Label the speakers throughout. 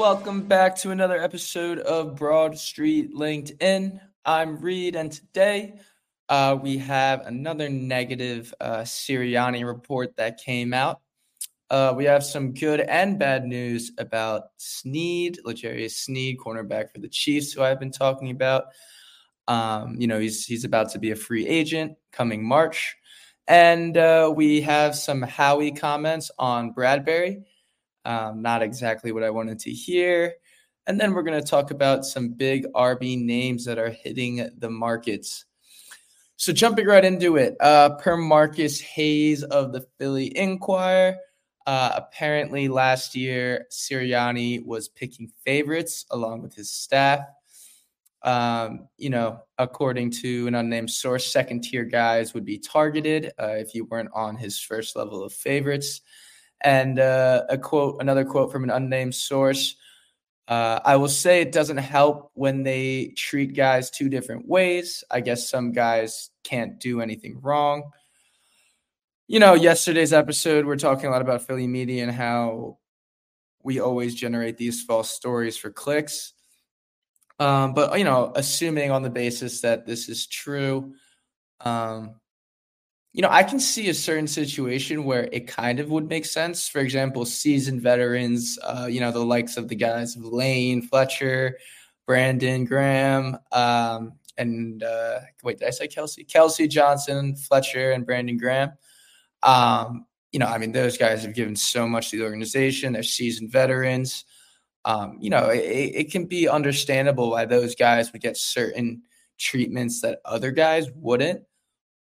Speaker 1: Welcome back to another episode of Broad Street Linc'd-In. I'm Reed, and today uh, we have another negative uh, Sirianni report that came out. Uh, we have some good and bad news about Sneed, L'Jarius Sneed, cornerback for the Chiefs, who I've been talking about. Um, you know, he's he's about to be a free agent coming March, and uh, we have some Howie comments on Bradberry. Um, not exactly what I wanted to hear. And then we're going to talk about some big RB names that are hitting the markets. So, jumping right into it, uh, per Marcus Hayes of the Philly Inquirer, uh, apparently last year Sirianni was picking favorites along with his staff. Um, you know, according to an unnamed source, second tier guys would be targeted uh, if you weren't on his first level of favorites. And uh, a quote, another quote from an unnamed source. Uh, I will say it doesn't help when they treat guys two different ways. I guess some guys can't do anything wrong. You know, yesterday's episode, we're talking a lot about Philly media and how we always generate these false stories for clicks. Um, but, you know, assuming on the basis that this is true, um, you know, I can see a certain situation where it kind of would make sense. For example, seasoned veterans, uh, you know, the likes of the guys of Lane, Fletcher, Brandon Graham, um, and uh, wait, did I say Kelce? Kelce Johnson, Fletcher, and Brandon Graham. Um, you know, I mean, those guys have given so much to the organization. They're seasoned veterans. Um, you know, it, it can be understandable why those guys would get certain treatments that other guys wouldn't.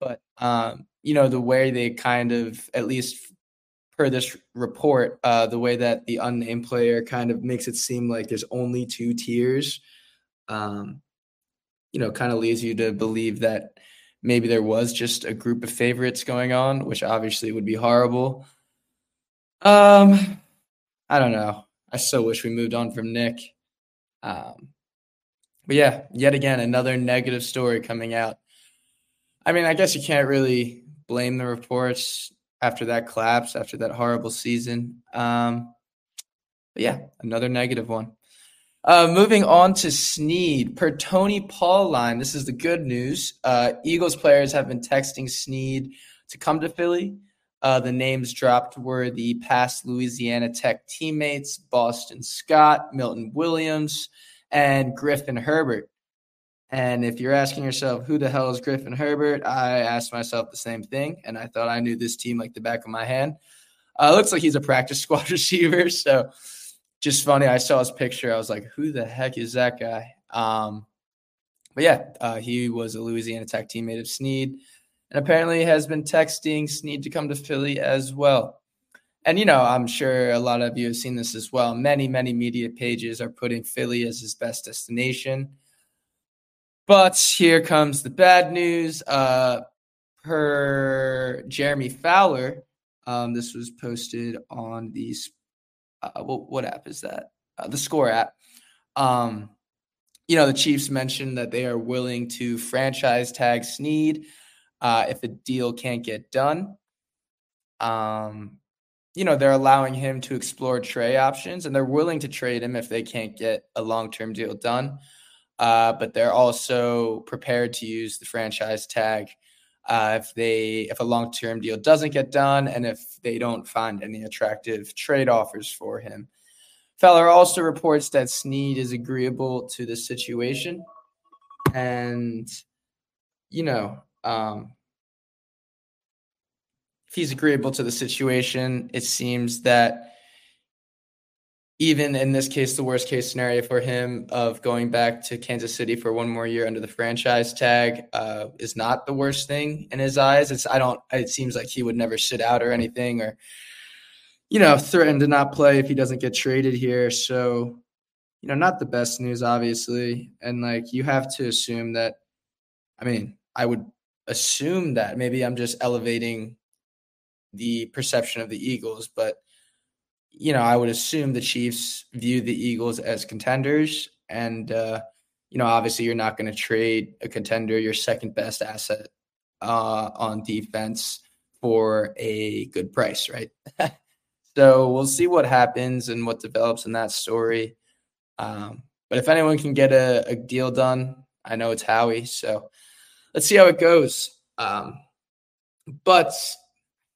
Speaker 1: But um, you know, the way they kind of, at least per this report, uh, the way that the unnamed player kind of makes it seem like there's only two tiers, um, you know, kind of leads you to believe that maybe there was just a group of favorites going on, which obviously would be horrible. Um, I don't know. I so wish we moved on from Nick. Um, but yeah, yet again, another negative story coming out. I mean, I guess you can't really blame the reports after that collapse, after that horrible season. Um, yeah, another negative one. Uh, moving on to Sneed. Per Tony Pauline, this is the good news. Uh, Eagles players have been texting Sneed to come to Philly. Uh, the names dropped were the past Louisiana Tech teammates Boston Scott, Milton Williams, and Griffin Herbert. And if you're asking yourself, who the hell is Griffin Herbert? I asked myself the same thing, and I thought I knew this team like the back of my hand. Uh, looks like he's a practice squad receiver. So just funny. I saw his picture. I was like, who the heck is that guy? Um, but yeah, uh, he was a Louisiana Tech teammate of Sneed and apparently has been texting Sneed to come to Philly as well. And, you know, I'm sure a lot of you have seen this as well. Many, many media pages are putting Philly as his best destination. But here comes the bad news. Uh, per Jeremy Fowler, um, this was posted on the uh, what, what, app is that? Uh, the Score app. Um, you know, the Chiefs mentioned that they are willing to franchise tag Sneed uh, if the deal can't get done. Um, you know, they're allowing him to explore trade options and they're willing to trade him if they can't get a long term deal done. Uh, but they're also prepared to use the franchise tag uh, if they if a long term deal doesn't get done and if they don't find any attractive trade offers for him. Fowler also reports that Sneed is agreeable to the situation, and you know, um, if he's agreeable to the situation, it seems that even in this case, the worst case scenario for him of going back to Kansas City for one more year under the franchise tag uh, is not the worst thing in his eyes. It's I don't. It seems like he would never sit out or anything, or you know, threaten to not play if he doesn't get traded here. So, you know, not the best news, obviously, and like you have to assume that. I mean, I would assume that maybe I'm just elevating the perception of the Eagles, but you know, I would assume the Chiefs view the Eagles as contenders. And, uh, you know, obviously you're not going to trade a contender, your second best asset uh, on defense for a good price, right? so we'll see what happens and what develops in that story. Um, but if anyone can get a, a, deal done, I know it's Howie. So let's see how it goes. Um, but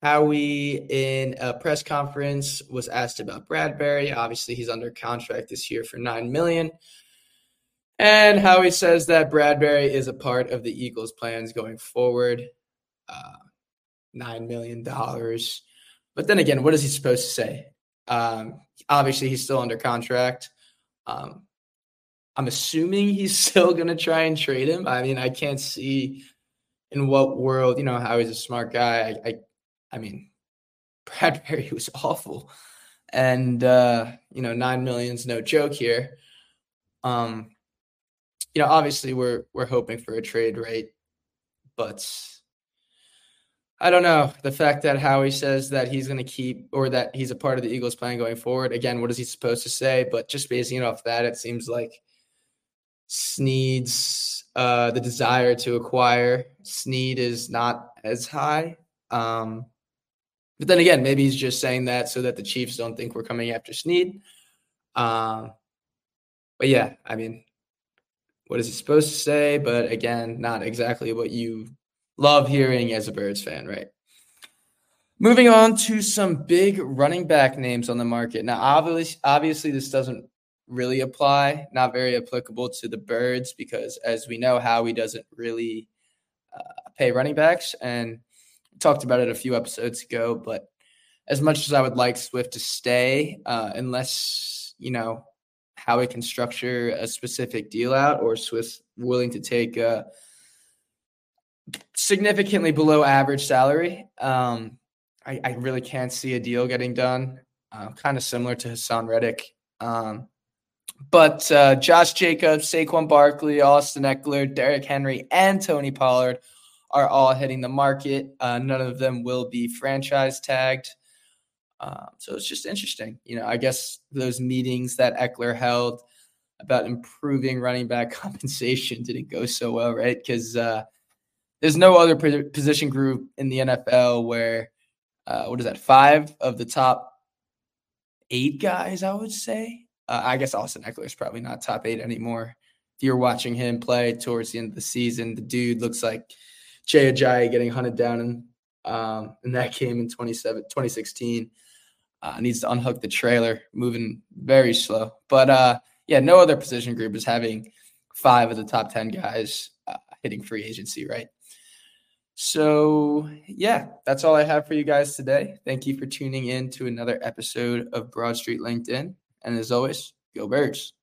Speaker 1: Howie, in a press conference, was asked about Bradberry. Obviously, he's under contract this year for nine million. And Howie says that Bradberry is a part of the Eagles' plans going forward. Uh, nine million dollars. But then again, what is he supposed to say? Um, obviously, he's still under contract. Um, I'm assuming he's still going to try and trade him. I mean, I can't see in what world, you know, Howie's a smart guy. I, I I mean, Bradberry was awful. And uh, you know, nine million's no joke here. Um, you know, obviously we're we're hoping for a trade, right? But I don't know. The fact that Howie says that he's going to keep or that he's a part of the Eagles plan going forward. Again, what is he supposed to say? But just basing it off that, it seems like Sneed's uh, the desire to acquire Sneed is not as high. Um, but then again, maybe he's just saying that so that the Chiefs don't think we're coming after Sneed. Um, but yeah, I mean, what is he supposed to say? But again, not exactly what you love hearing as a Birds fan, right? Moving on to some big running back names on the market. Now, obviously, obviously, this doesn't really apply, not very applicable to the Birds because, as we know, Howie doesn't really uh, pay running backs. And talked about it a few episodes ago, but as much as I would like Swift to stay, uh, unless you know how we can structure a specific deal out, or Swift willing to take a significantly below average salary, um, I, I, really can't see a deal getting done. Uh, kind of similar to Haason Reddick. Um, but uh, Josh Jacobs, Saquon Barkley, Austin Ekeler, Derrick Henry, and Tony Pollard are all hitting the market. Uh, none of them will be franchise tagged. Uh, so it's just interesting. You know, I guess those meetings that Ekeler held about improving running back compensation didn't go so well, right? Because uh, there's no other position group in the NFL where, uh, what is that, five of the top eight guys, I would say. Uh, I guess Austin Ekeler is probably not top eight anymore. If you're watching him play towards the end of the season, the dude looks like – Jay Ajayi getting hunted down in um, in that game in 2016. Uh, needs to unhook the trailer, moving very slow. But uh, yeah, no other position group is having five of the top 10 guys uh, hitting free agency, right? So, yeah, that's all I have for you guys today. Thank you for tuning in to another episode of Broad Street Linc'd-In. And as always, go Birds.